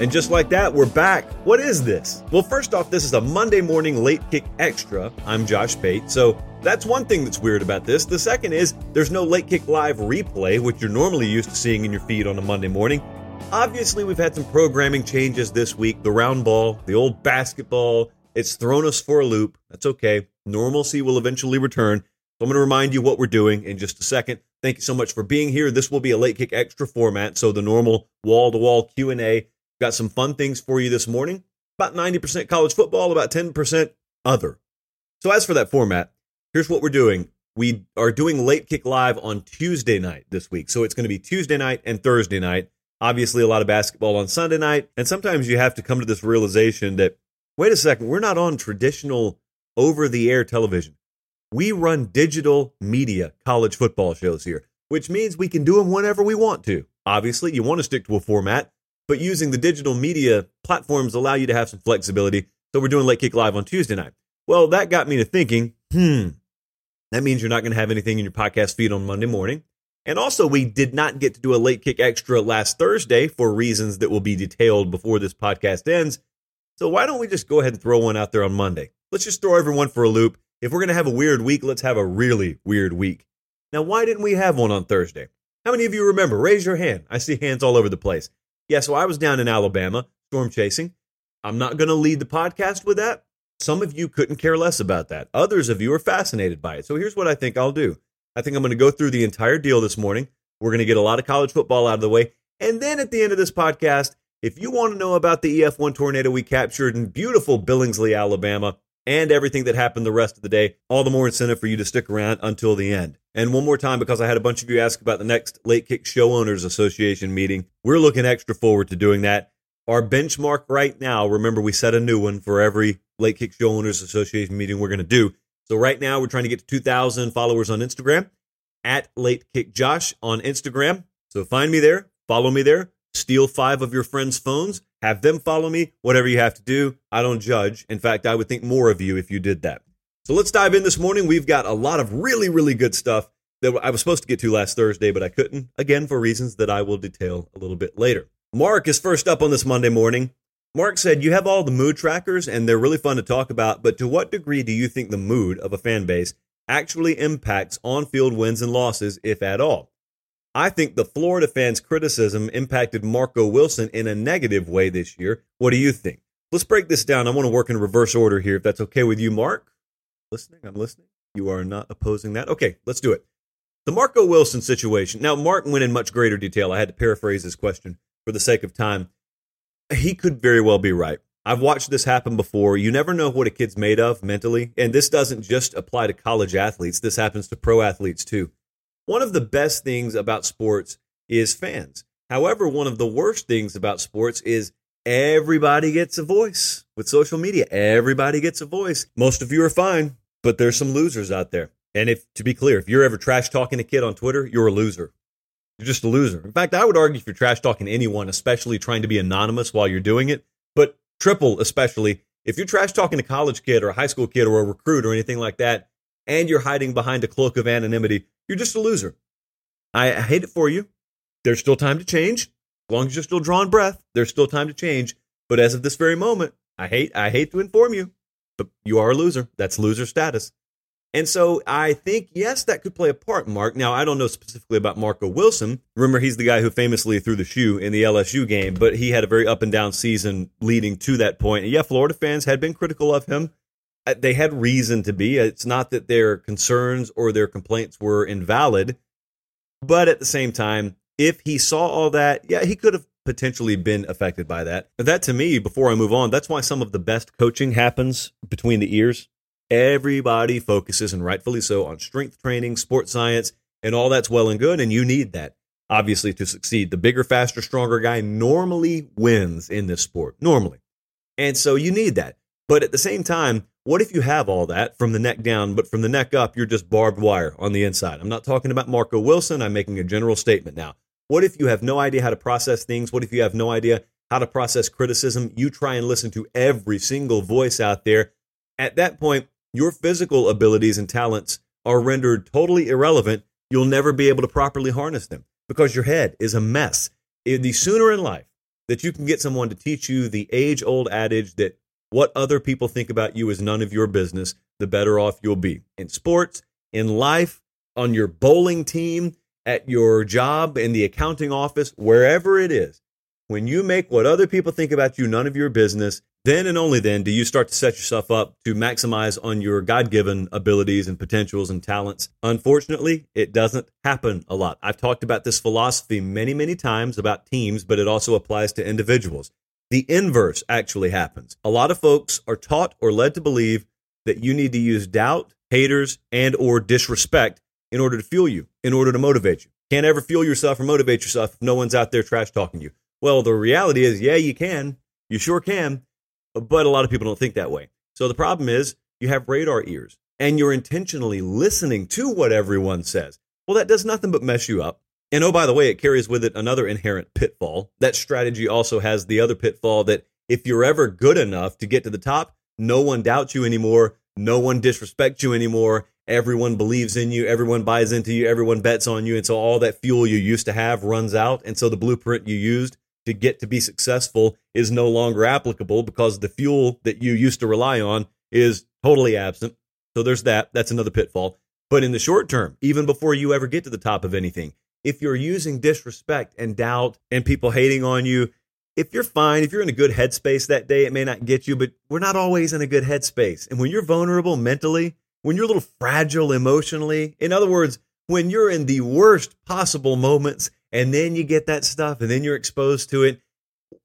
And just like that, we're back. What is this? Well, first off, this is a Monday morning late kick extra. I'm Josh Pate. So that's one thing that's weird about this. The second is there's no late kick live replay, which you're normally used to seeing in your feed on a Monday morning. Obviously, we've had some programming changes this week. The round ball, the old basketball, it's thrown us for a loop. That's okay. Normalcy will eventually return. So I'm going to remind you what we're doing in just a second. Thank you so much for being here. This will be a late kick extra format, so the normal wall-to-wall Q&A Got some fun things for you this morning. About 90% college football, about 10% other. So, as for that format, here's what we're doing. We are doing late kick live on Tuesday night this week. So, it's going to be Tuesday night and Thursday night. Obviously, a lot of basketball on Sunday night. And sometimes you have to come to this realization that, wait a second, we're not on traditional over the air television. We run digital media college football shows here, which means we can do them whenever we want to. Obviously, you want to stick to a format but using the digital media platforms allow you to have some flexibility. So we're doing Late Kick Live on Tuesday night. Well, that got me to thinking, hmm, that means you're not going to have anything in your podcast feed on Monday morning. And also, we did not get to do a Late Kick Extra last Thursday for reasons that will be detailed before this podcast ends. So why don't we just go ahead and throw one out there on Monday? Let's just throw everyone for a loop. If we're going to have a weird week, let's have a really weird week. Now, why didn't we have one on Thursday? How many of you remember? Raise your hand. I see hands all over the place. Yeah, so I was down in Alabama storm chasing. I'm not going to lead the podcast with that. Some of you couldn't care less about that. Others of you are fascinated by it. So here's what I think I'll do I think I'm going to go through the entire deal this morning. We're going to get a lot of college football out of the way. And then at the end of this podcast, if you want to know about the EF1 tornado we captured in beautiful Billingsley, Alabama, and everything that happened the rest of the day, all the more incentive for you to stick around until the end. And one more time, because I had a bunch of you ask about the next Late Kick Show Owners Association meeting, we're looking extra forward to doing that. Our benchmark right now, remember, we set a new one for every Late Kick Show Owners Association meeting we're going to do. So right now, we're trying to get to 2,000 followers on Instagram at Late Kick Josh on Instagram. So find me there, follow me there, steal five of your friends' phones, have them follow me, whatever you have to do. I don't judge. In fact, I would think more of you if you did that. So let's dive in this morning. We've got a lot of really, really good stuff that I was supposed to get to last Thursday, but I couldn't, again, for reasons that I will detail a little bit later. Mark is first up on this Monday morning. Mark said, You have all the mood trackers, and they're really fun to talk about, but to what degree do you think the mood of a fan base actually impacts on field wins and losses, if at all? I think the Florida fans' criticism impacted Marco Wilson in a negative way this year. What do you think? Let's break this down. I want to work in reverse order here, if that's okay with you, Mark. Listening? I'm listening. You are not opposing that? Okay, let's do it. The Marco Wilson situation. Now, Mark went in much greater detail. I had to paraphrase his question for the sake of time. He could very well be right. I've watched this happen before. You never know what a kid's made of mentally. And this doesn't just apply to college athletes, this happens to pro athletes too. One of the best things about sports is fans. However, one of the worst things about sports is everybody gets a voice. With social media, everybody gets a voice. Most of you are fine, but there's some losers out there. And if to be clear, if you're ever trash talking a kid on Twitter, you're a loser. You're just a loser. In fact, I would argue if you're trash talking anyone, especially trying to be anonymous while you're doing it, but triple especially if you're trash talking a college kid or a high school kid or a recruit or anything like that, and you're hiding behind a cloak of anonymity, you're just a loser. I, I hate it for you. There's still time to change. As long as you're still drawing breath, there's still time to change. But as of this very moment, I hate I hate to inform you, but you are a loser. That's loser status. And so I think, yes, that could play a part, Mark. Now, I don't know specifically about Marco Wilson. Remember, he's the guy who famously threw the shoe in the LSU game, but he had a very up and down season leading to that point. And yeah, Florida fans had been critical of him. Uh, they had reason to be. It's not that their concerns or their complaints were invalid, but at the same time, if he saw all that, yeah, he could have potentially been affected by that. But that to me, before I move on, that's why some of the best coaching happens between the ears. Everybody focuses, and rightfully so, on strength training, sports science, and all that's well and good, and you need that obviously to succeed. The bigger, faster, stronger guy normally wins in this sport, normally. And so you need that. But at the same time, what if you have all that from the neck down, but from the neck up, you're just barbed wire on the inside? I'm not talking about Marco Wilson. I'm making a general statement now. What if you have no idea how to process things? What if you have no idea how to process criticism? You try and listen to every single voice out there. At that point, your physical abilities and talents are rendered totally irrelevant. You'll never be able to properly harness them because your head is a mess. The sooner in life that you can get someone to teach you the age old adage that what other people think about you is none of your business, the better off you'll be. In sports, in life, on your bowling team, at your job, in the accounting office, wherever it is, when you make what other people think about you none of your business, then and only then do you start to set yourself up to maximize on your God given abilities and potentials and talents. Unfortunately, it doesn't happen a lot. I've talked about this philosophy many, many times about teams, but it also applies to individuals. The inverse actually happens. A lot of folks are taught or led to believe that you need to use doubt, haters, and or disrespect in order to fuel you, in order to motivate you. Can't ever fuel yourself or motivate yourself if no one's out there trash talking you. Well, the reality is, yeah, you can. You sure can. But a lot of people don't think that way. So the problem is you have radar ears and you're intentionally listening to what everyone says. Well, that does nothing but mess you up. And oh, by the way, it carries with it another inherent pitfall. That strategy also has the other pitfall that if you're ever good enough to get to the top, no one doubts you anymore. No one disrespects you anymore. Everyone believes in you. Everyone buys into you. Everyone bets on you. And so all that fuel you used to have runs out. And so the blueprint you used to get to be successful is no longer applicable because the fuel that you used to rely on is totally absent. So there's that. That's another pitfall. But in the short term, even before you ever get to the top of anything, if you're using disrespect and doubt and people hating on you, if you're fine, if you're in a good headspace that day, it may not get you, but we're not always in a good headspace. And when you're vulnerable mentally, when you're a little fragile emotionally, in other words, when you're in the worst possible moments and then you get that stuff and then you're exposed to it,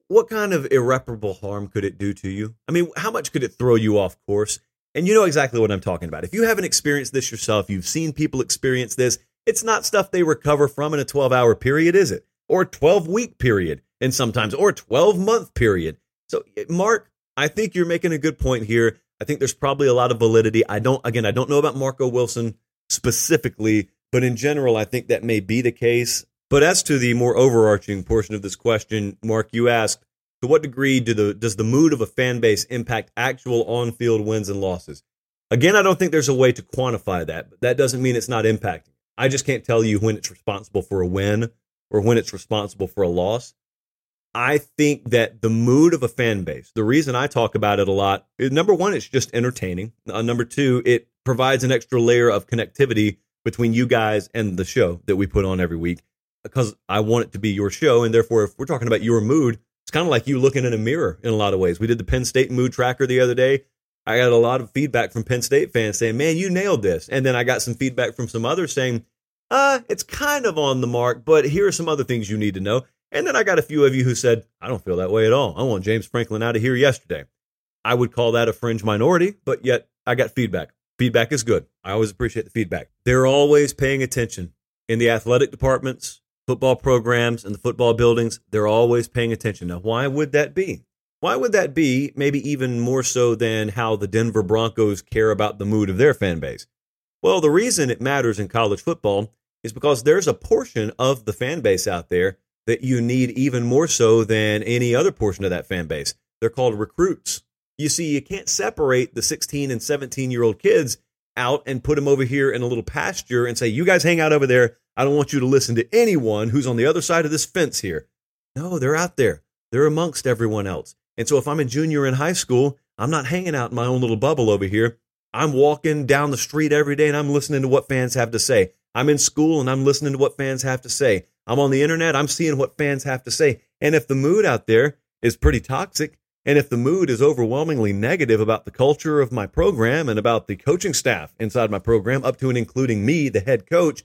what kind of irreparable harm could it do to you? I mean, how much could it throw you off course? And you know exactly what I'm talking about. If you haven't experienced this yourself, you've seen people experience this, it's not stuff they recover from in a 12 hour period, is it? Or a 12 week period, and sometimes, or a 12 month period. So, Mark, I think you're making a good point here. I think there's probably a lot of validity. I don't, again, I don't know about Marco Wilson specifically, but in general, I think that may be the case. But as to the more overarching portion of this question, Mark, you asked, to what degree do the, does the mood of a fan base impact actual on field wins and losses? Again, I don't think there's a way to quantify that, but that doesn't mean it's not impacting. I just can't tell you when it's responsible for a win or when it's responsible for a loss. I think that the mood of a fan base, the reason I talk about it a lot is number one, it's just entertaining. Uh, number two, it provides an extra layer of connectivity between you guys and the show that we put on every week because I want it to be your show. And therefore, if we're talking about your mood, it's kind of like you looking in a mirror in a lot of ways. We did the Penn State mood tracker the other day. I got a lot of feedback from Penn State fans saying, man, you nailed this. And then I got some feedback from some others saying, uh, it's kind of on the mark, but here are some other things you need to know. And then I got a few of you who said, I don't feel that way at all. I want James Franklin out of here yesterday. I would call that a fringe minority, but yet I got feedback. Feedback is good. I always appreciate the feedback. They're always paying attention in the athletic departments, football programs, and the football buildings. They're always paying attention. Now, why would that be? Why would that be, maybe even more so than how the Denver Broncos care about the mood of their fan base? Well, the reason it matters in college football is because there's a portion of the fan base out there that you need even more so than any other portion of that fan base. They're called recruits. You see, you can't separate the 16 and 17 year old kids out and put them over here in a little pasture and say, you guys hang out over there. I don't want you to listen to anyone who's on the other side of this fence here. No, they're out there. They're amongst everyone else. And so if I'm a junior in high school, I'm not hanging out in my own little bubble over here. I'm walking down the street every day and I'm listening to what fans have to say. I'm in school and I'm listening to what fans have to say. I'm on the internet, I'm seeing what fans have to say. And if the mood out there is pretty toxic, and if the mood is overwhelmingly negative about the culture of my program and about the coaching staff inside my program, up to and including me, the head coach,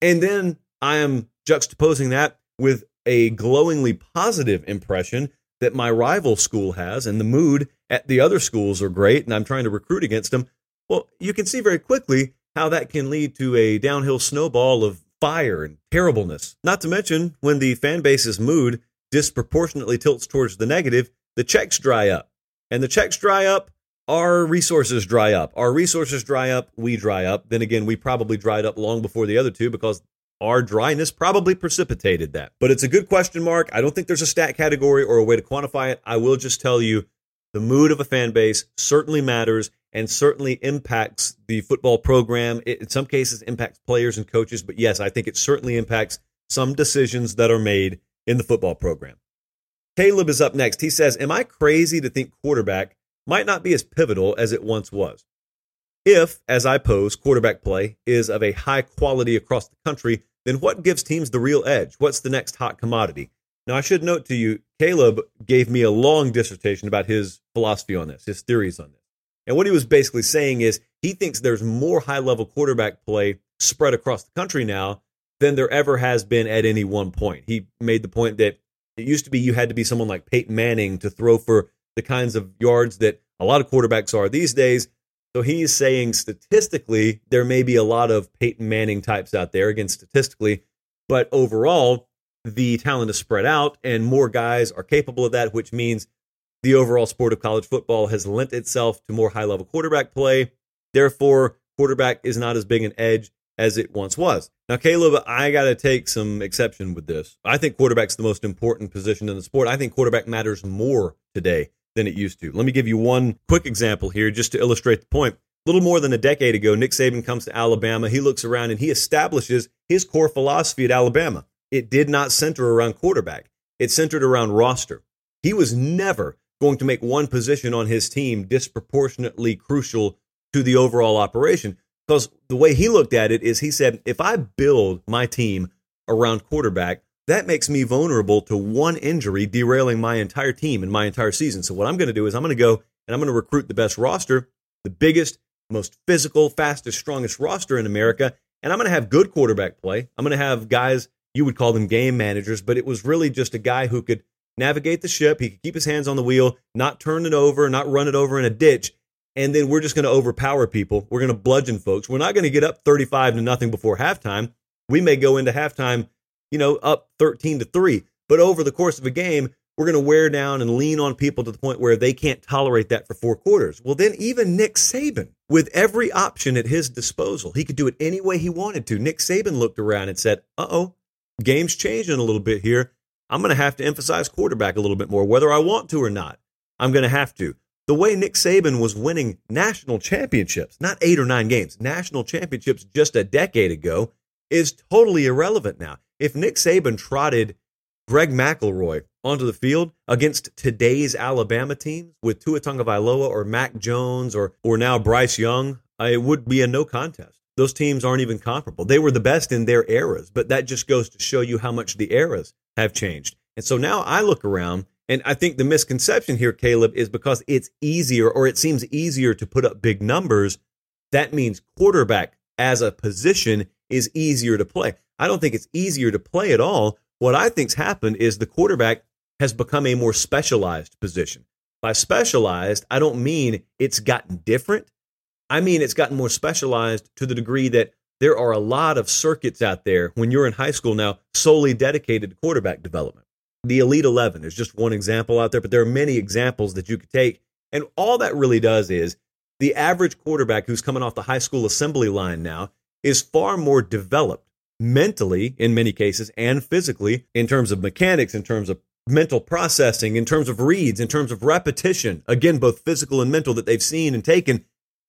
and then I am juxtaposing that with a glowingly positive impression that my rival school has, and the mood at the other schools are great, and I'm trying to recruit against them. Well, you can see very quickly how that can lead to a downhill snowball of fire and terribleness. Not to mention, when the fan base's mood disproportionately tilts towards the negative, the checks dry up. And the checks dry up our resources dry up. Our resources dry up, we dry up. Then again, we probably dried up long before the other two because our dryness probably precipitated that. But it's a good question mark. I don't think there's a stat category or a way to quantify it. I will just tell you the mood of a fan base certainly matters and certainly impacts the football program. It, in some cases, impacts players and coaches. But yes, I think it certainly impacts some decisions that are made in the football program. Caleb is up next. He says, Am I crazy to think quarterback might not be as pivotal as it once was? If, as I pose, quarterback play is of a high quality across the country, then what gives teams the real edge? What's the next hot commodity? Now, I should note to you, Caleb gave me a long dissertation about his philosophy on this, his theories on this. And what he was basically saying is he thinks there's more high level quarterback play spread across the country now than there ever has been at any one point. He made the point that it used to be you had to be someone like Peyton Manning to throw for the kinds of yards that a lot of quarterbacks are these days. So he's saying statistically, there may be a lot of Peyton Manning types out there, again, statistically, but overall, the talent is spread out and more guys are capable of that, which means the overall sport of college football has lent itself to more high level quarterback play. Therefore, quarterback is not as big an edge as it once was. Now, Caleb, I got to take some exception with this. I think quarterback's the most important position in the sport. I think quarterback matters more today than it used to. Let me give you one quick example here just to illustrate the point. A little more than a decade ago, Nick Saban comes to Alabama. He looks around and he establishes his core philosophy at Alabama. It did not center around quarterback, it centered around roster. He was never going to make one position on his team disproportionately crucial to the overall operation. Because the way he looked at it is he said, if I build my team around quarterback, that makes me vulnerable to one injury derailing my entire team and my entire season. So what I'm going to do is I'm going to go and I'm going to recruit the best roster, the biggest, most physical, fastest, strongest roster in America, and I'm going to have good quarterback play. I'm going to have guys you would call them game managers, but it was really just a guy who could navigate the ship. He could keep his hands on the wheel, not turn it over, not run it over in a ditch. And then we're just going to overpower people. We're going to bludgeon folks. We're not going to get up 35 to nothing before halftime. We may go into halftime you know, up 13 to 3. But over the course of a game, we're going to wear down and lean on people to the point where they can't tolerate that for four quarters. Well, then even Nick Saban, with every option at his disposal, he could do it any way he wanted to. Nick Saban looked around and said, uh oh, game's changing a little bit here. I'm going to have to emphasize quarterback a little bit more, whether I want to or not. I'm going to have to. The way Nick Saban was winning national championships, not eight or nine games, national championships just a decade ago, is totally irrelevant now if Nick Saban trotted Greg McElroy onto the field against today's Alabama teams with Tua Tagovailoa or Mac Jones or or now Bryce Young, uh, it would be a no contest. Those teams aren't even comparable. They were the best in their eras, but that just goes to show you how much the eras have changed. And so now I look around and I think the misconception here, Caleb, is because it's easier or it seems easier to put up big numbers. That means quarterback as a position is easier to play. I don't think it's easier to play at all. What I think's happened is the quarterback has become a more specialized position. By specialized, I don't mean it's gotten different. I mean it's gotten more specialized to the degree that there are a lot of circuits out there when you're in high school now solely dedicated to quarterback development. The Elite 11 is just one example out there, but there are many examples that you could take. And all that really does is the average quarterback who's coming off the high school assembly line now is far more developed mentally in many cases and physically in terms of mechanics, in terms of mental processing, in terms of reads, in terms of repetition, again, both physical and mental that they've seen and taken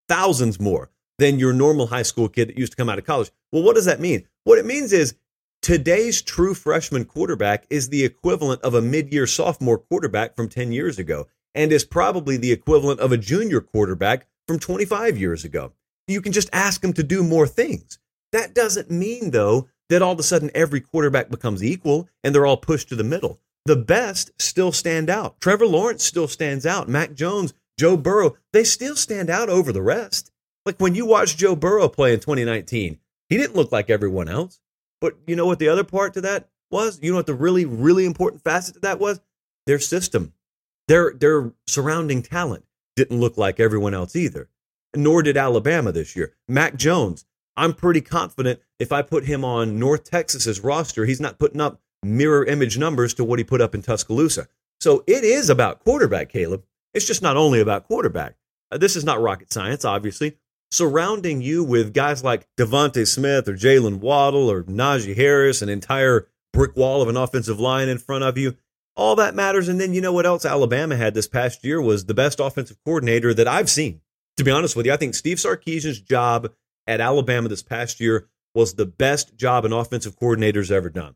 thousands more than your normal high school kid that used to come out of college. Well, what does that mean? What it means is today's true freshman quarterback is the equivalent of a mid year sophomore quarterback from 10 years ago and is probably the equivalent of a junior quarterback from 25 years ago. You can just ask them to do more things. That doesn't mean, though, that all of a sudden every quarterback becomes equal and they're all pushed to the middle. The best still stand out. Trevor Lawrence still stands out. Mac Jones, Joe Burrow, they still stand out over the rest. Like when you watch Joe Burrow play in 2019, he didn't look like everyone else. But you know what the other part to that was? You know what the really, really important facet to that was? Their system. Their their surrounding talent didn't look like everyone else either. Nor did Alabama this year. Mac Jones, I'm pretty confident if I put him on North Texas's roster, he's not putting up mirror image numbers to what he put up in Tuscaloosa. So it is about quarterback, Caleb. It's just not only about quarterback. uh, this is not rocket science, obviously. Surrounding you with guys like DeVonta Smith or Jaylen Waddle or Najee Harris, an entire brick wall of an offensive line in front of you, all that matters. And then you know what else Alabama had this past year was the best offensive coordinator that I've seen. To be honest with you, I think Steve Sarkisian's job at Alabama this past year was the best job an offensive coordinator's ever done.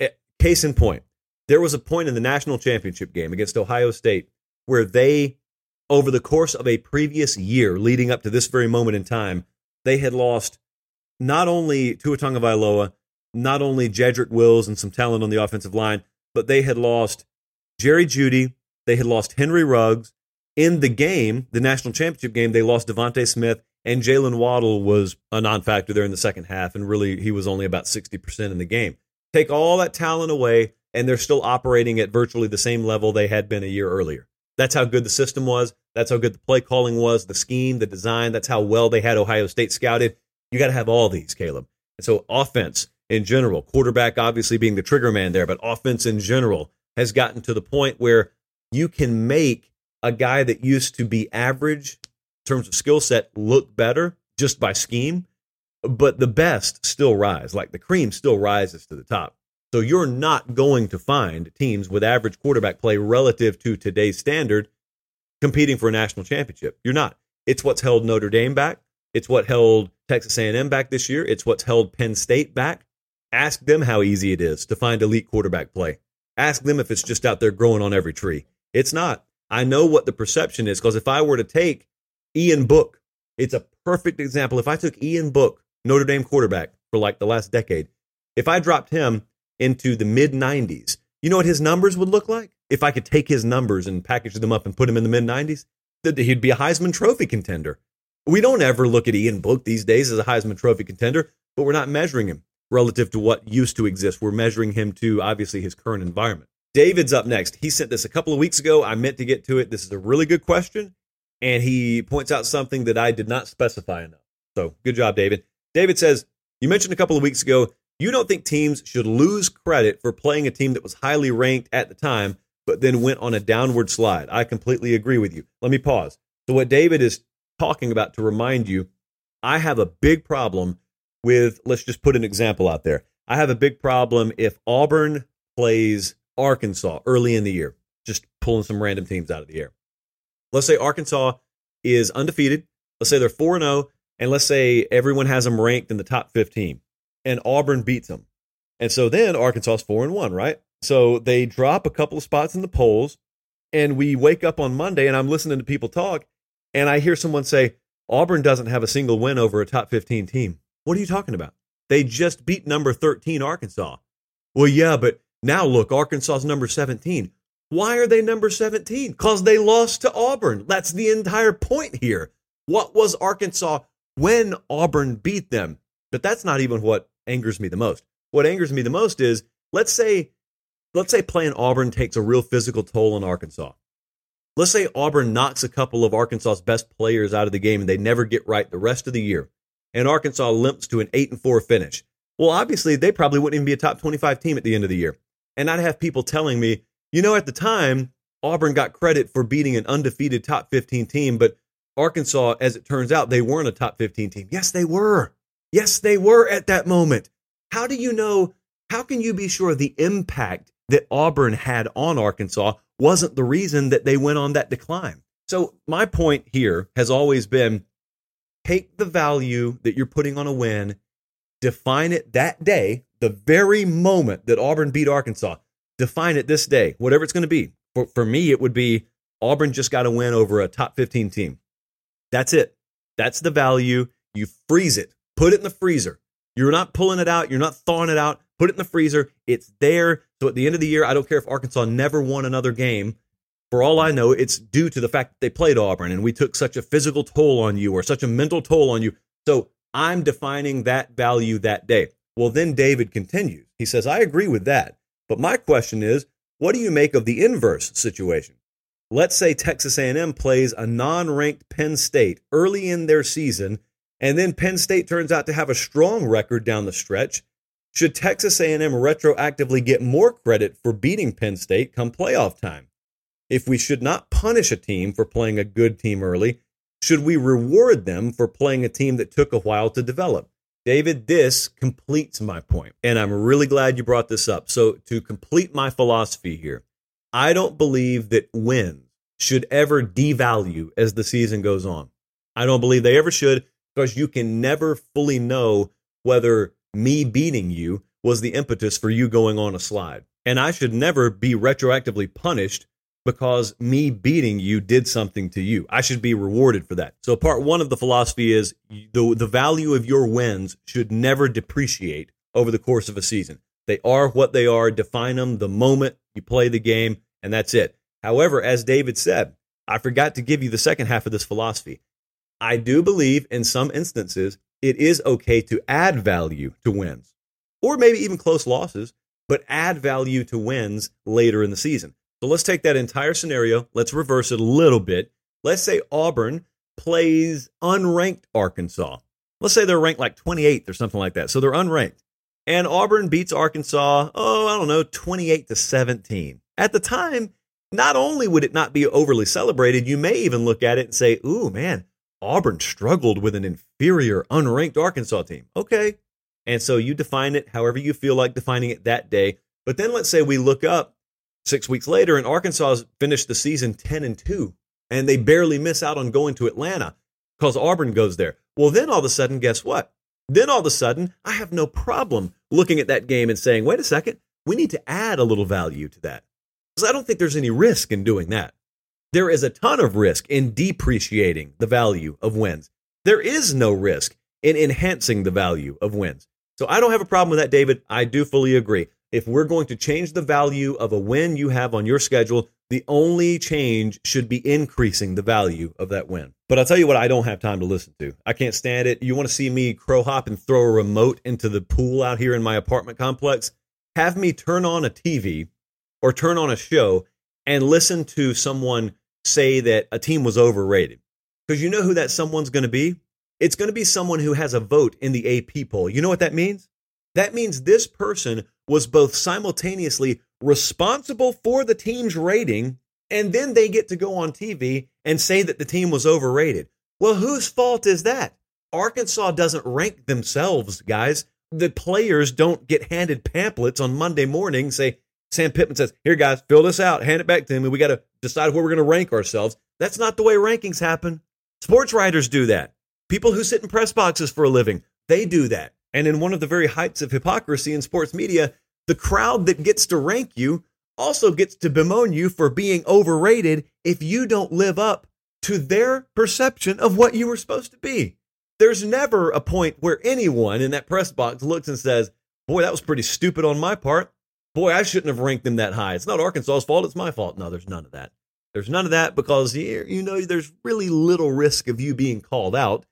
Eh, case in point, there was a point in the national championship game against Ohio State where they, over the course of a previous year leading up to this very moment in time, they had lost not only Tua Tagovailoa, not only Jedrick Wills and some talent on the offensive line, but they had lost Jerry Jeudy, they had lost Henry Ruggs. In the game, the national championship game, they lost DeVonta Smith and Jaylen Waddle was a non-factor there in the second half, and really he was only about 60% in the game. Take all that talent away, and they're still operating at virtually the same level they had been a year earlier. That's how good the system was. That's how good the play calling was, the scheme, the design. That's how well they had Ohio State scouted. You got to have all these, Caleb. And so offense in general, quarterback obviously being the trigger man there, but offense in general has gotten to the point where you can make a guy that used to be average in terms of skill set look better just by scheme, but the best still rise. Like the cream still rises to the top. So you're not going to find teams with average quarterback play relative to today's standard competing for a national championship. You're not. It's what's held Notre Dame back. It's what held Texas A&M back this year. It's what's held Penn State back. Ask them how easy it is to find elite quarterback play. Ask them if it's just out there growing on every tree. It's not. I know what the perception is because if I were to take Ian Book. It's a perfect example. If I took Ian Book, Notre Dame quarterback for like the last decade, if I dropped him into the mid 90s, you know what his numbers would look like? If I could take his numbers and package them up and put him in the mid 90s, he'd be a Heisman Trophy contender. We don't ever look at Ian Book these days as a Heisman Trophy contender, but we're not measuring him relative to what used to exist. We're measuring him to obviously his current environment. David's up next. He sent this a couple of weeks ago. I meant to get to it. This is a really good question and he points out something that I did not specify enough. So good job, David. David says, You mentioned a couple of weeks ago, you don't think teams should lose credit for playing a team that was highly ranked at the time, but then went on a downward slide. I completely agree with you. Let me pause. So, what David is talking about to remind you, I have a big problem with, let's just put an example out there. I have a big problem if Auburn plays Arkansas early in the year, just pulling some random teams out of the air. Let's say Arkansas is undefeated. Let's say they're 4 0, and let's say everyone has them ranked in the top 15, and Auburn beats them. And so then Arkansas is 4 and 1, right? So they drop a couple of spots in the polls, and we wake up on Monday, and I'm listening to people talk, and I hear someone say, Auburn doesn't have a single win over a top 15 team. What are you talking about? They just beat number 13 Arkansas. Well, yeah, but now look, Arkansas's number 17. Why are they number 17? Because they lost to Auburn. That's the entire point here. What was Arkansas when Auburn beat them? But that's not even what angers me the most. What angers me the most is let's say let's say playing Auburn takes a real physical toll on Arkansas. Let's say Auburn knocks a couple of Arkansas's best players out of the game and they never get right the rest of the year. And Arkansas limps to an 8 and 4 finish. Well, obviously they probably wouldn't even be a top 25 team at the end of the year. And I'd have people telling me, you know, at the time, Auburn got credit for beating an undefeated top 15 team, but Arkansas, as it turns out, they weren't a top 15 team. Yes, they were. Yes, they were at that moment. How do you know? How can you be sure the impact that Auburn had on Arkansas wasn't the reason that they went on that decline? So, my point here has always been take the value that you're putting on a win, define it that day, the very moment that Auburn beat Arkansas define it this day, whatever it's going to be. For, for me, it would be Auburn just got a win over a top 15 team. That's it. That's the value. You freeze it, put it in the freezer. You're not pulling it out, you're not thawing it out. Put it in the freezer. It's there. So at the end of the year, I don't care if Arkansas never won another game. For all I know, it's due to the fact that they played Auburn and we took such a physical toll on you or such a mental toll on you. So I'm defining that value that day. Well, then David continues. He says, I agree with that. But my question is, what do you make of the inverse situation? Let's say Texas A&M plays a non-ranked Penn State early in their season and then Penn State turns out to have a strong record down the stretch. Should Texas A&M retroactively get more credit for beating Penn State come playoff time? If we should not punish a team for playing a good team early, Should we reward them for playing a team that took a while to develop? David, this completes my point, and I'm really glad you brought this up. So, to complete my philosophy here, I don't believe that wins should ever devalue as the season goes on. I don't believe they ever should because you can never fully know whether me beating you was the impetus for you going on a slide. And I should never be retroactively punished because me beating you did something to you. I should be rewarded for that. So part one of the philosophy is the, the value of your wins should never depreciate over the course of a season. They are what they are. Define them the moment you play the game, and that's it. However, as David said, I forgot to give you the second half of this philosophy. I do believe in some instances it is okay to add value to wins, or maybe even close losses, but add value to wins later in the season. So let's take that entire scenario, let's reverse it a little bit. Let's say Auburn plays unranked Arkansas. Let's say they're ranked like 28th or something like that. So they're unranked. And Auburn beats Arkansas, oh, I don't know, 28 to 17. At the time, not only would it not be overly celebrated, you may even look at it and say, ooh, man, Auburn struggled with an inferior, unranked Arkansas team. Okay. And so you define it however you feel like defining it that day. But then let's say we look up six weeks later and Arkansas finished the season 10 and 2, and they barely miss out on going to Atlanta because Auburn goes there. Well, then all of a sudden, guess what? Then all of a sudden, I have no problem looking at that game and saying, wait a second, we need to add a little value to that. Because I don't think there's any risk in doing that. There is a ton of risk in depreciating the value of wins. There is no risk in enhancing the value of wins. So I don't have a problem with that, David. I do fully agree. If we're going to change the value of a win you have on your schedule, the only change should be increasing the value of that win. But I'll tell you what, I don't have time to listen to. I can't stand it. You want to see me crow hop and throw a remote into the pool out here in my apartment complex? Have me turn on a TV or turn on a show and listen to someone say that a team was overrated. Because you know who that someone's going to be? It's going to be someone who has a vote in the AP poll. You know what that means? That means this person was both simultaneously responsible for the team's rating and then they get to go on TV and say that the team was overrated. Well, whose fault is that? Arkansas doesn't rank themselves, guys. The players don't get handed pamphlets on Monday morning, say, Sam Pittman says, Here, guys, fill this out, hand it back to me. We got to decide where we're going to rank ourselves. That's not the way rankings happen. Sports writers do that. People who sit in press boxes for a living, they do that. And in one of the very heights of hypocrisy in sports media, the crowd that gets to rank you also gets to bemoan you for being overrated if you don't live up to their perception of what you were supposed to be. There's never a point where anyone in that press box looks and says, Boy, that was pretty stupid on my part boy, I shouldn't have ranked them that high. It's not Arkansas's fault. It's my fault. No, there's none of that. There's none of that because you know there's really little risk of you being called out.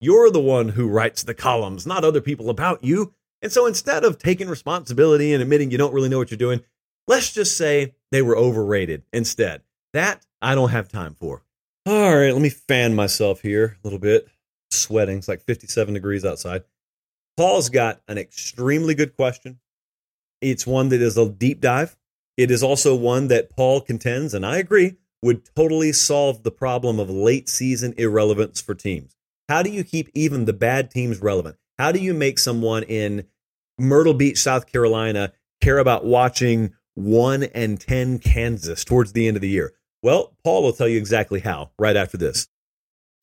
You're the one who writes the columns, not other people about you. And so instead of taking responsibility and admitting you don't really know what you're doing, let's just say they were overrated instead. That I don't have time for. All right, let me fan myself here a little bit. Sweating. It's like 57 degrees outside. Paul's got an extremely good question it's one that is a deep dive. It is also one that Paul contends, and I agree, would totally solve the problem of late season irrelevance for teams. How do you keep even the bad teams relevant? How do you make someone in Myrtle Beach, South Carolina, care about watching 1 and 10 Kansas towards the end of the year? Well, Paul will tell you exactly how right after this.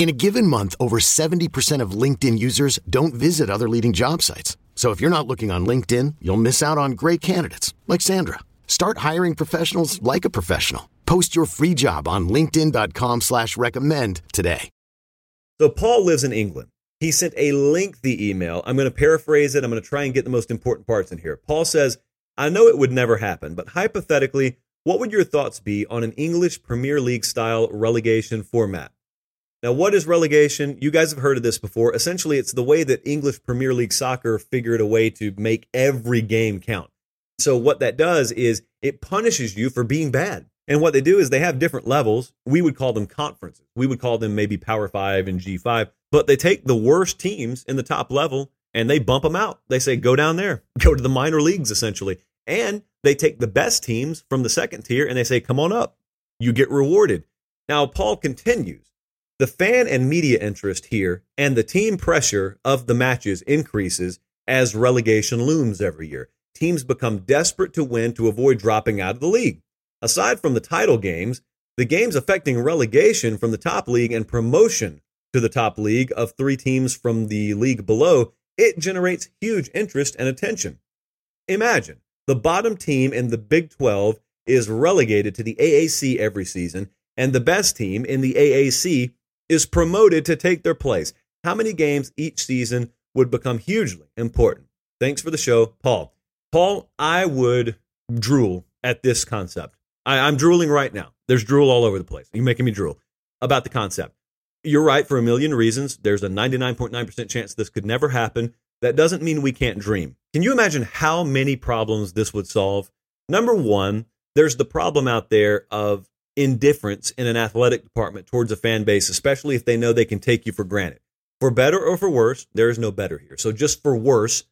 In a given month, over 70% of LinkedIn users don't visit other leading job sites. So if you're not looking on LinkedIn, you'll miss out on great candidates like Sandra. Start hiring professionals like a professional. Post your free job on LinkedIn.com slash recommend today. So Paul lives in England. He sent a lengthy email. I'm going to paraphrase it. I'm going to try and get the most important parts in here. Paul says, I know it would never happen, but hypothetically, what would your thoughts be on an English Premier League style relegation format? Now, what is relegation? You guys have heard of this before. Essentially, it's the way that English Premier League soccer figured a way to make every game count. So, what that does is it punishes you for being bad. And what they do is they have different levels. We would call them conferences. We would call them maybe Power 5 and G5, but they take the worst teams in the top level and they bump them out. They say, go down there, go to the minor leagues, essentially. And they take the best teams from the second tier and they say, come on up. You get rewarded. Now, Paul continues. The fan and media interest here and the team pressure of the matches increases as relegation looms every year. Teams become desperate to win to avoid dropping out of the league. Aside from the title games, the games affecting relegation from the top league and promotion to the top league of three teams from the league below, it generates huge interest and attention. Imagine the bottom team in the Big 12 is relegated to the AAC every season, and the best team in the AAC is promoted to take their place. How many games each season would become hugely important? Thanks for the show, Paul. Paul, I would drool at this concept. I, am drooling right now. There's drool all over the place. You're making me drool about the concept. You're right for a million reasons. There's a 99.9% chance this could never happen. That doesn't mean we can't dream. Can you imagine how many problems this would solve? Number one, there's the problem out there of indifference in an athletic department towards a fan base, especially if they know they can take you for granted. For better or for worse, there is no better here. So, just for worse,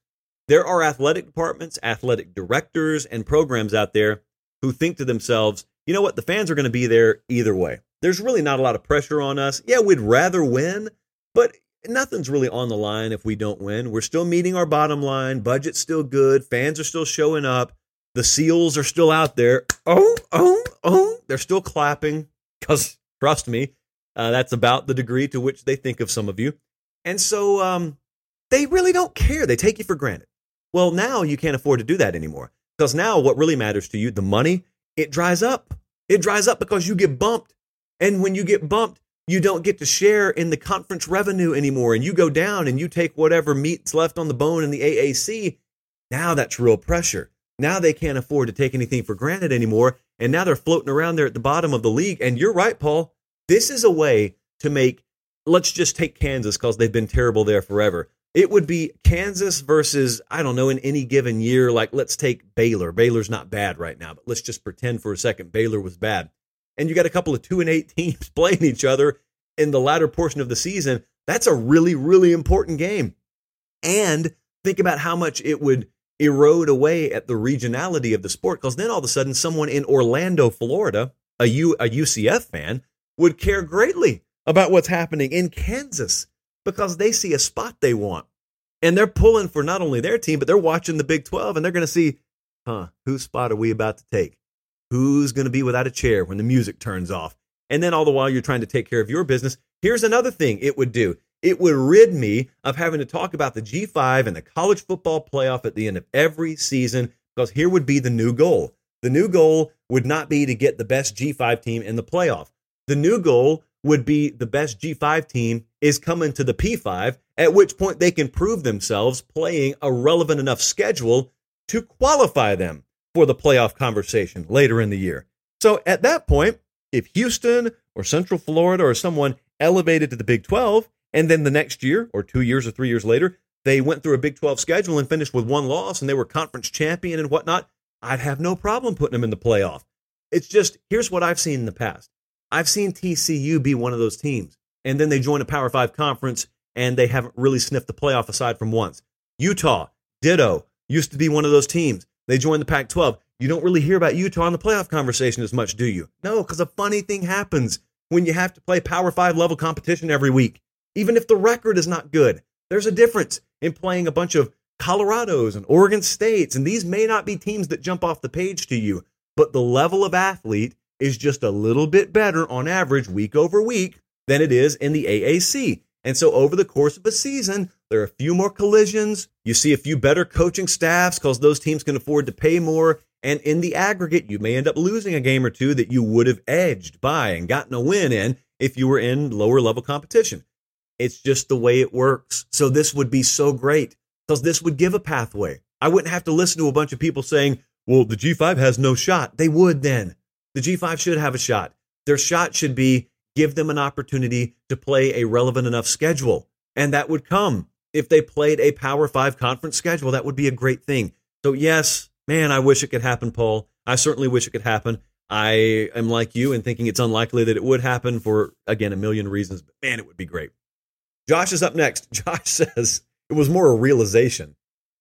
there are athletic departments, athletic directors, and programs out there who think to themselves, you know what, the fans are going to be there either way. There's really not a lot of pressure on us. Yeah, we'd rather win, but nothing's really on the line if we don't win. We're still meeting our bottom line. Budget's still good. Fans are still showing up. The SEALs are still out there. Oh, oh, oh. They're still clapping because, trust me, uh, that's about the degree to which they think of some of you. And so um, they really don't care. They take you for granted. Well, now you can't afford to do that anymore because now what really matters to you, the money, it dries up. It dries up because you get bumped. And when you get bumped, you don't get to share in the conference revenue anymore. And you go down and you take whatever meat's left on the bone in the AAC. Now that's real pressure. Now they can't afford to take anything for granted anymore. And now they're floating around there at the bottom of the league. And you're right, Paul. This is a way to make, let's just take Kansas because they've been terrible there forever. It would be Kansas versus, I don't know, in any given year. Like, let's take Baylor. Baylor's not bad right now, but let's just pretend for a second Baylor was bad. And you got a couple of two and eight teams playing each other in the latter portion of the season. That's a really, really important game. And think about how much it would erode away at the regionality of the sport because then all of a sudden someone in Orlando, Florida, a, U, a UCF fan, would care greatly about what's happening in Kansas because they see a spot they want. And they're pulling for not only their team, but they're watching the Big 12 and they're going to see, huh, whose spot are we about to take? Who's going to be without a chair when the music turns off? And then all the while you're trying to take care of your business. Here's another thing it would do it would rid me of having to talk about the G5 and the college football playoff at the end of every season because here would be the new goal. The new goal would not be to get the best G5 team in the playoff. The new goal would be the best G5 team is coming to the P5, at which point they can prove themselves playing a relevant enough schedule to qualify them for the playoff conversation later in the year. So at that point, if Houston or Central Florida or someone elevated to the Big 12 and then the next year, or two years or three years later, they went through a Big 12 schedule and finished with one loss and they were conference champion and whatnot. I'd have no problem putting them in the playoff. It's just, here's what I've seen in the past I've seen TCU be one of those teams and then they join a Power Five conference and they haven't really sniffed the playoff aside from once. Utah, ditto, used to be one of those teams. They joined the Pac 12. You don't really hear about Utah in the playoff conversation as much, do you? No, because a funny thing happens when you have to play Power Five level competition every week. Even if the record is not good, there's a difference in playing a bunch of Colorados and Oregon States. And these may not be teams that jump off the page to you, but the level of athlete is just a little bit better on average week over week than it is in the AAC. And so over the course of a season, there are a few more collisions. You see a few better coaching staffs because those teams can afford to pay more. And in the aggregate, you may end up losing a game or two that you would have edged by and gotten a win in if you were in lower level competition. It's just the way it works. So this would be so great because this would give a pathway. I wouldn't have to listen to a bunch of people saying, well, the G5 has no shot. They would then. The G5 should have a shot. Their shot should be give them an opportunity to play a relevant enough schedule. And that would come if they played a Power Five conference schedule. That would be a great thing. So, yes, man, I wish it could happen, Paul. I certainly wish it could happen. I am like you and thinking it's unlikely that it would happen for, again, a million reasons, but man, it would be great. Josh is up next. Josh says it was more a realization.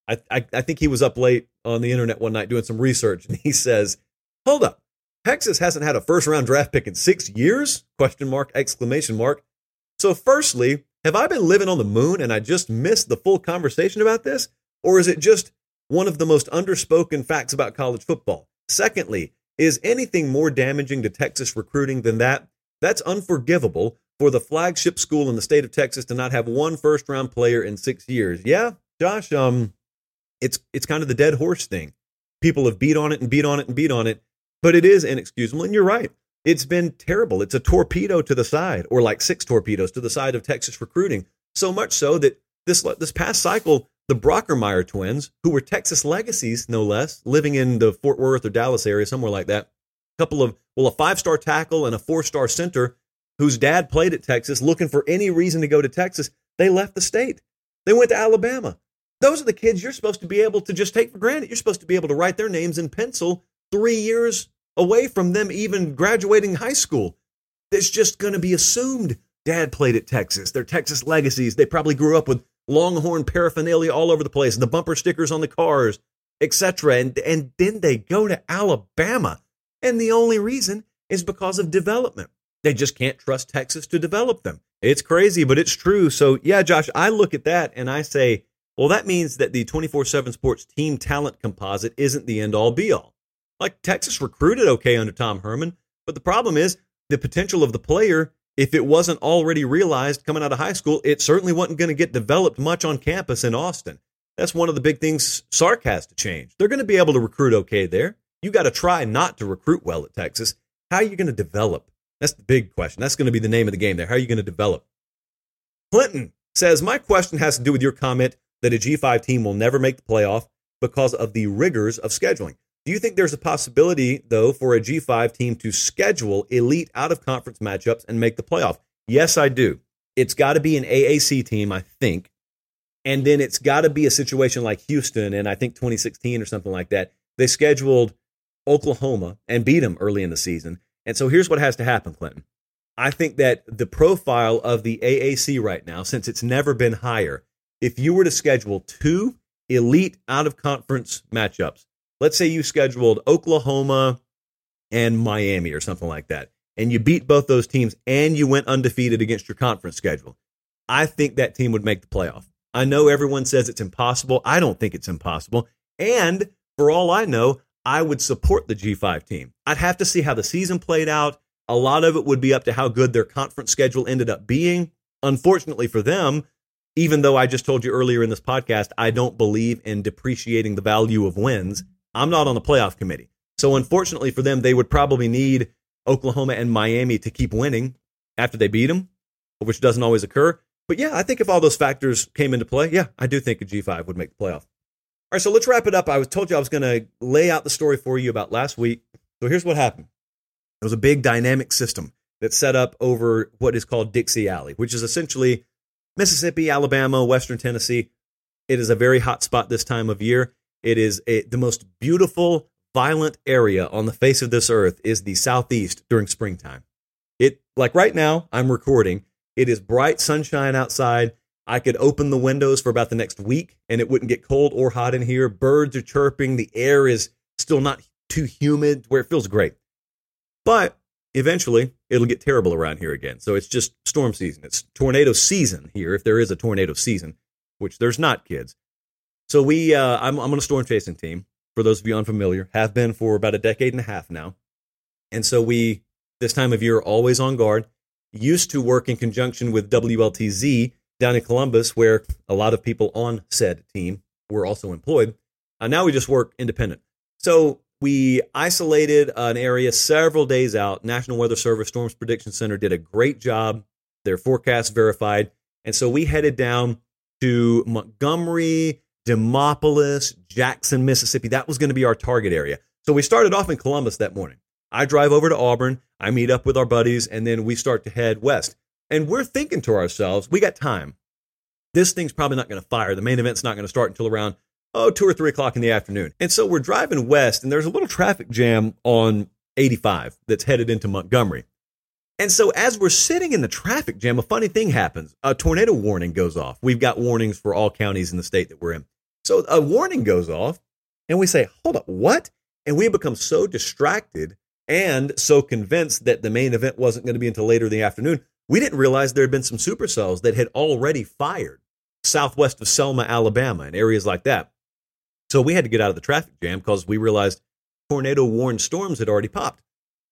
I, I, I think he was up late on the internet one night doing some research, and he says, Hold up. Texas hasn't had a first round draft pick in six years? Question mark, exclamation mark. So, firstly, have I been living on the moon and I just missed the full conversation about this? Or is it just one of the most underspoken facts about college football? Secondly, is anything more damaging to Texas recruiting than that? That's unforgivable for the flagship school in the state of Texas to not have one first round player in six years. Yeah, Josh, um, it's it's kind of the dead horse thing. People have beat on it and beat on it and beat on it, but it is inexcusable. And you're right. It's been terrible. It's a torpedo to the side, or like six torpedoes to the side of Texas recruiting. So much so that this this past cycle, the Brockermeyer twins, who were Texas legacies, no less, living in the Fort Worth or Dallas area, somewhere like that, a couple of well, a five star tackle and a four star center, whose dad played at Texas, looking for any reason to go to Texas, they left the state. They went to Alabama. Those are the kids you're supposed to be able to just take for granted. You're supposed to be able to write their names in pencil three years away from them even graduating high school. It's just going to be assumed dad played at Texas. They're Texas legacies. They probably grew up with Longhorn paraphernalia all over the place, the bumper stickers on the cars, etc. And and then they go to Alabama, and the only reason is because of development. They just can't trust Texas to develop them. It's crazy, but it's true. So yeah, Josh, I look at that and I say, well, that means that the 24/7 Sports team talent composite isn't the end all be all. Like Texas recruited okay under Tom Herman, but the problem is the potential of the player, if it wasn't already realized coming out of high school, it certainly wasn't going to get developed much on campus in Austin. That's one of the big things Sark has to change. They're going to be able to recruit okay there. You got to try not to recruit well at Texas. How are you going to develop? That's the big question. That's going to be the name of the game there. How are you going to develop? Clinton says, My question has to do with your comment that a G5 team will never make the playoff because of the rigors of scheduling. Do you think there's a possibility, though, for a G5 team to schedule elite out of conference matchups and make the playoff? Yes, I do. It's got to be an AAC team, I think. And then it's got to be a situation like Houston and I think 2016 or something like that. They scheduled Oklahoma and beat them early in the season. And so here's what has to happen, Clinton. I think that the profile of the AAC right now, since it's never been higher, if you were to schedule two elite out of conference matchups, let's say you scheduled Oklahoma and Miami or something like that, and you beat both those teams and you went undefeated against your conference schedule, I think that team would make the playoff. I know everyone says it's impossible. I don't think it's impossible. And for all I know, I would support the G5 team. I'd have to see how the season played out. A lot of it would be up to how good their conference schedule ended up being. Unfortunately for them, even though I just told you earlier in this podcast, I don't believe in depreciating the value of wins. I'm not on the playoff committee. So unfortunately for them, they would probably need Oklahoma and Miami to keep winning after they beat them, which doesn't always occur. But yeah, I think if all those factors came into play, yeah, I do think a G5 would make the playoff. All right, so let's wrap it up. I was told you I was going to lay out the story for you about last week. So here's what happened. It was a big dynamic system that set up over what is called Dixie Alley, which is essentially Mississippi, Alabama, Western Tennessee. It is a very hot spot this time of year. It is a, the most beautiful, violent area on the face of this earth is the southeast during springtime. It like right now, I'm recording It is bright sunshine outside. I could open the windows for about the next week and it wouldn't get cold or hot in here. Birds are chirping. The air is still not too humid where it feels great. But eventually it'll get terrible around here again. So it's just storm season. It's tornado season here, if there is a tornado season, which there's not, kids. So we, uh, I'm, I'm on a storm chasing team. For those of you unfamiliar, have been for about a decade and a half now. And so we, this time of year, always on guard. Used to work in conjunction with WLTZ down in Columbus, where a lot of people on said team were also employed. Uh, now we just work independent. So we isolated an area several days out. National Weather Service Storms Prediction Center did a great job. Their forecast verified. And so we headed down to Montgomery, Demopolis, Jackson, Mississippi. That was going to be our target area. So we started off in Columbus that morning. I drive over to Auburn. I meet up with our buddies, and then we start to head west. And we're thinking to ourselves, we got time. This thing's probably not going to fire. The main event's not going to start until around oh, two or three o'clock in the afternoon. And so we're driving west, and there's a little traffic jam on 85 that's headed into Montgomery. And so as we're sitting in the traffic jam, a funny thing happens. A tornado warning goes off. We've got warnings for all counties in the state that we're in. So a warning goes off, and we say, hold up, what? And we become so distracted and so convinced that the main event wasn't going to be until later in the afternoon, we didn't realize there had been some supercells that had already fired southwest of Selma, Alabama, and areas like that. So we had to get out of the traffic jam because we realized tornado warned storms had already popped.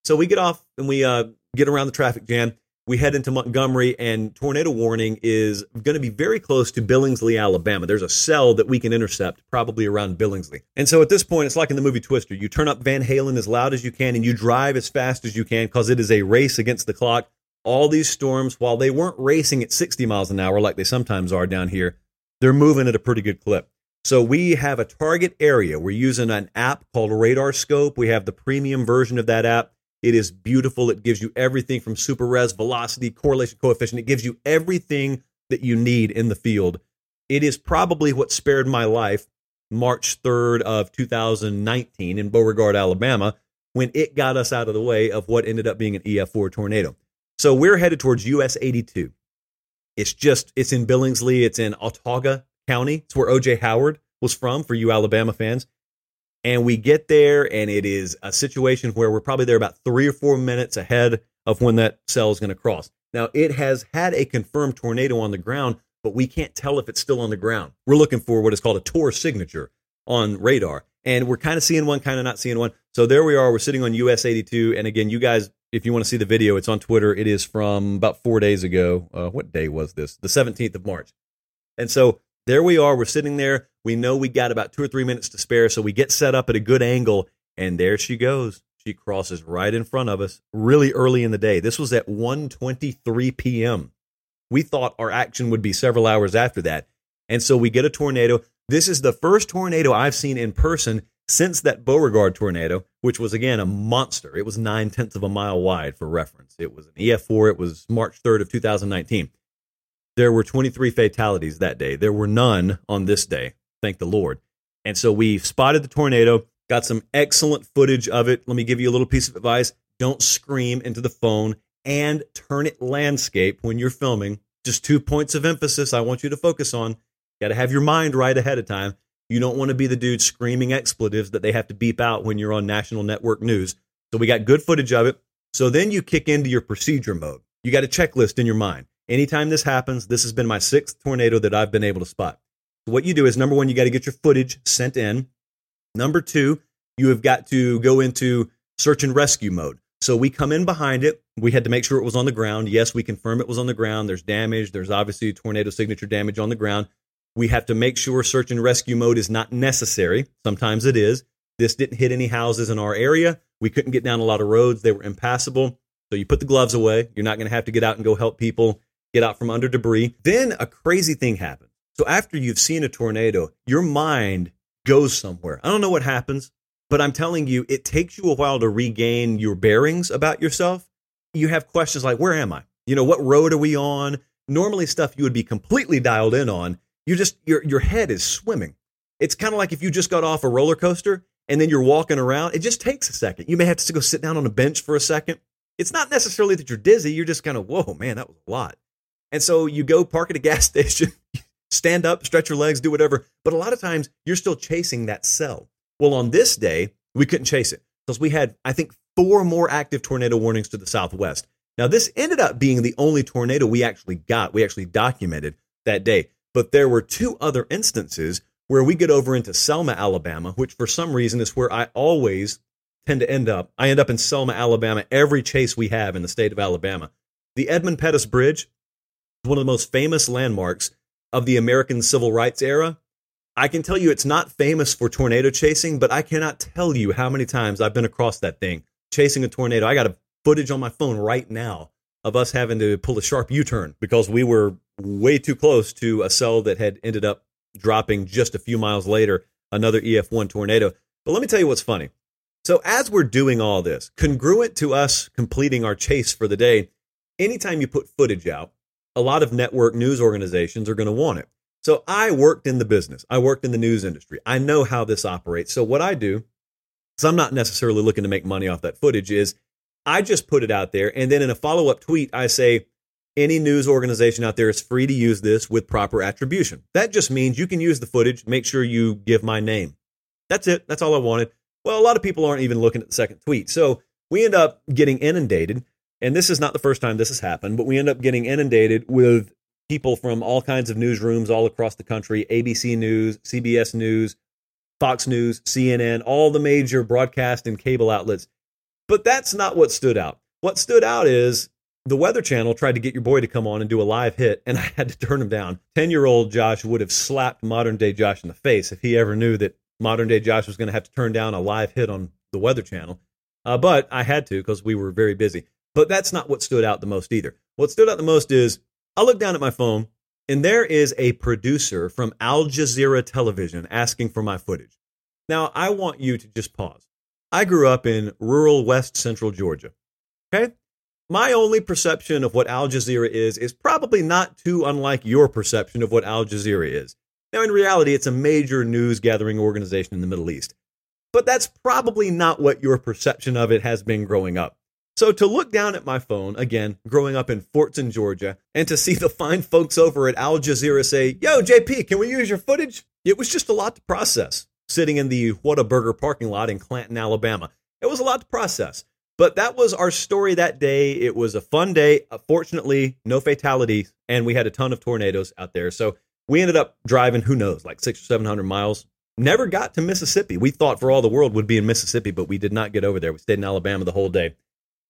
So we get off and we uh, get around the traffic jam. We head into Montgomery, and tornado warning is going to be very close to Billingsley, Alabama. There's a cell that we can intercept probably around Billingsley. And so at this point, it's like in the movie Twister. You turn up Van Halen as loud as you can and you drive as fast as you can because it is a race against the clock. All these storms, while they weren't racing at 60 miles an hour like they sometimes are down here, they're moving at a pretty good clip. So we have a target area. We're using an app called RadarScope. We have the premium version of that app. It is beautiful. It gives you everything from super res, velocity, correlation coefficient. It gives you everything that you need in the field. It is probably what spared my life March 3rd of 2019 in Beauregard, Alabama, when it got us out of the way of what ended up being an EF4 tornado. So we're headed towards US 82. It's just, it's in Billingsley, it's in Autauga County. It's where OJ Howard was from for you Alabama fans. And we get there, and it is a situation where we're probably there about three or four minutes ahead of when that cell is going to cross. Now, it has had a confirmed tornado on the ground, but we can't tell if it's still on the ground. We're looking for what is called a TOR signature on radar. And we're kind of seeing one, kind of not seeing one. So there we are. We're sitting on US 82. And again, you guys, if you want to see the video, it's on Twitter. It is from about four days ago. Uh, what day was this? The 17th of March. And so there we are. We're sitting there. We know we got about two or three minutes to spare. So we get set up at a good angle. And there she goes. She crosses right in front of us really early in the day. This was at 1:23 p.m. We thought our action would be several hours after that. And so we get a tornado. This is the first tornado I've seen in person since that Beauregard tornado, which was again a monster. It was nine tenths of a mile wide for reference. It was an EF4. It was March 3rd of 2019. There were 23 fatalities that day. There were none on this day, thank the Lord. And so we spotted the tornado, got some excellent footage of it. Let me give you a little piece of advice don't scream into the phone and turn it landscape when you're filming. Just two points of emphasis I want you to focus on. Got to have your mind right ahead of time. You don't want to be the dude screaming expletives that they have to beep out when you're on national network news. So we got good footage of it. So then you kick into your procedure mode. You got a checklist in your mind. Anytime this happens, this has been my sixth tornado that I've been able to spot. So what you do is number one, you got to get your footage sent in. Number two, you have got to go into search and rescue mode. So we come in behind it. We had to make sure it was on the ground. Yes, we confirm it was on the ground. There's damage. There's obviously tornado signature damage on the ground. We have to make sure search and rescue mode is not necessary. Sometimes it is. This didn't hit any houses in our area. We couldn't get down a lot of roads. They were impassable. So you put the gloves away. You're not going to have to get out and go help people get out from under debris. Then a crazy thing happens. So after you've seen a tornado, your mind goes somewhere. I don't know what happens, but I'm telling you, it takes you a while to regain your bearings about yourself. You have questions like, where am I? You know, what road are we on? Normally stuff you would be completely dialed in on. You just your your head is swimming. It's kind of like if you just got off a roller coaster and then you're walking around. It just takes a second. You may have to go sit down on a bench for a second. It's not necessarily that you're dizzy. You're just kind of, whoa, man, that was a lot. And so you go park at a gas station, stand up, stretch your legs, do whatever. But a lot of times you're still chasing that cell. Well, on this day, we couldn't chase it because we had, I think, four more active tornado warnings to the southwest. Now, this ended up being the only tornado we actually got, we actually documented that day. But there were two other instances where we get over into Selma, Alabama, which for some reason is where I always tend to end up. I end up in Selma, Alabama, every chase we have in the state of Alabama. The Edmund Pettus Bridge is one of the most famous landmarks of the American civil rights era. I can tell you it's not famous for tornado chasing, but I cannot tell you how many times I've been across that thing chasing a tornado. I got a footage on my phone right now of us having to pull a sharp U turn because we were way too close to a cell that had ended up dropping just a few miles later, another EF1 tornado. But let me tell you what's funny. So, as we're doing all this, congruent to us completing our chase for the day, anytime you put footage out, a lot of network news organizations are going to want it. So, I worked in the business, I worked in the news industry. I know how this operates. So, what I do, so I'm not necessarily looking to make money off that footage, is I just put it out there. And then in a follow up tweet, I say, any news organization out there is free to use this with proper attribution. That just means you can use the footage, make sure you give my name. That's it. That's all I wanted. Well, a lot of people aren't even looking at the second tweet. So we end up getting inundated. And this is not the first time this has happened, but we end up getting inundated with people from all kinds of newsrooms all across the country ABC News, CBS News, Fox News, CNN, all the major broadcast and cable outlets. But that's not what stood out. What stood out is the Weather Channel tried to get your boy to come on and do a live hit, and I had to turn him down. 10 year old Josh would have slapped modern day Josh in the face if he ever knew that modern day Josh was going to have to turn down a live hit on the Weather Channel. Uh, but I had to because we were very busy. But that's not what stood out the most either. What stood out the most is I look down at my phone, and there is a producer from Al Jazeera Television asking for my footage. Now, I want you to just pause. I grew up in rural West Central Georgia. Okay? My only perception of what Al Jazeera is is probably not too unlike your perception of what Al Jazeera is. Now, in reality, it's a major news gathering organization in the Middle East. But that's probably not what your perception of it has been growing up. So to look down at my phone, again, growing up in Fortson, Georgia, and to see the fine folks over at Al Jazeera say, Yo, JP, can we use your footage? It was just a lot to process sitting in the Whataburger parking lot in Clanton, Alabama. It was a lot to process. But that was our story that day. It was a fun day. Uh, fortunately, no fatalities, and we had a ton of tornadoes out there. So we ended up driving, who knows, like six or 700 miles. Never got to Mississippi. We thought for all the world would be in Mississippi, but we did not get over there. We stayed in Alabama the whole day.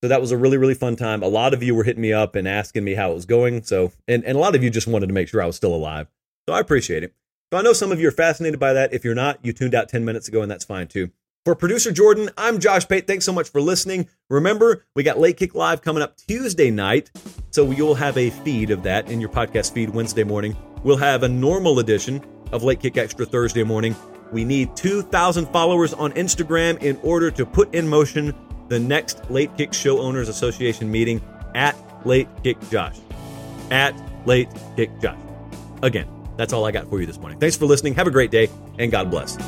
So that was a really, really fun time. A lot of you were hitting me up and asking me how it was going. So, and, and a lot of you just wanted to make sure I was still alive. So I appreciate it. So I know some of you are fascinated by that. If you're not, you tuned out 10 minutes ago, and that's fine too. For producer Jordan, I'm Josh Pate. Thanks so much for listening. Remember, we got Late Kick Live coming up Tuesday night, so you'll have a feed of that in your podcast feed Wednesday morning. We'll have a normal edition of Late Kick Extra Thursday morning. We need 2,000 followers on Instagram in order to put in motion the next Late Kick Show Owners Association meeting at Late Kick Josh. At Late Kick Josh. Again, that's all I got for you this morning. Thanks for listening. Have a great day, and God bless.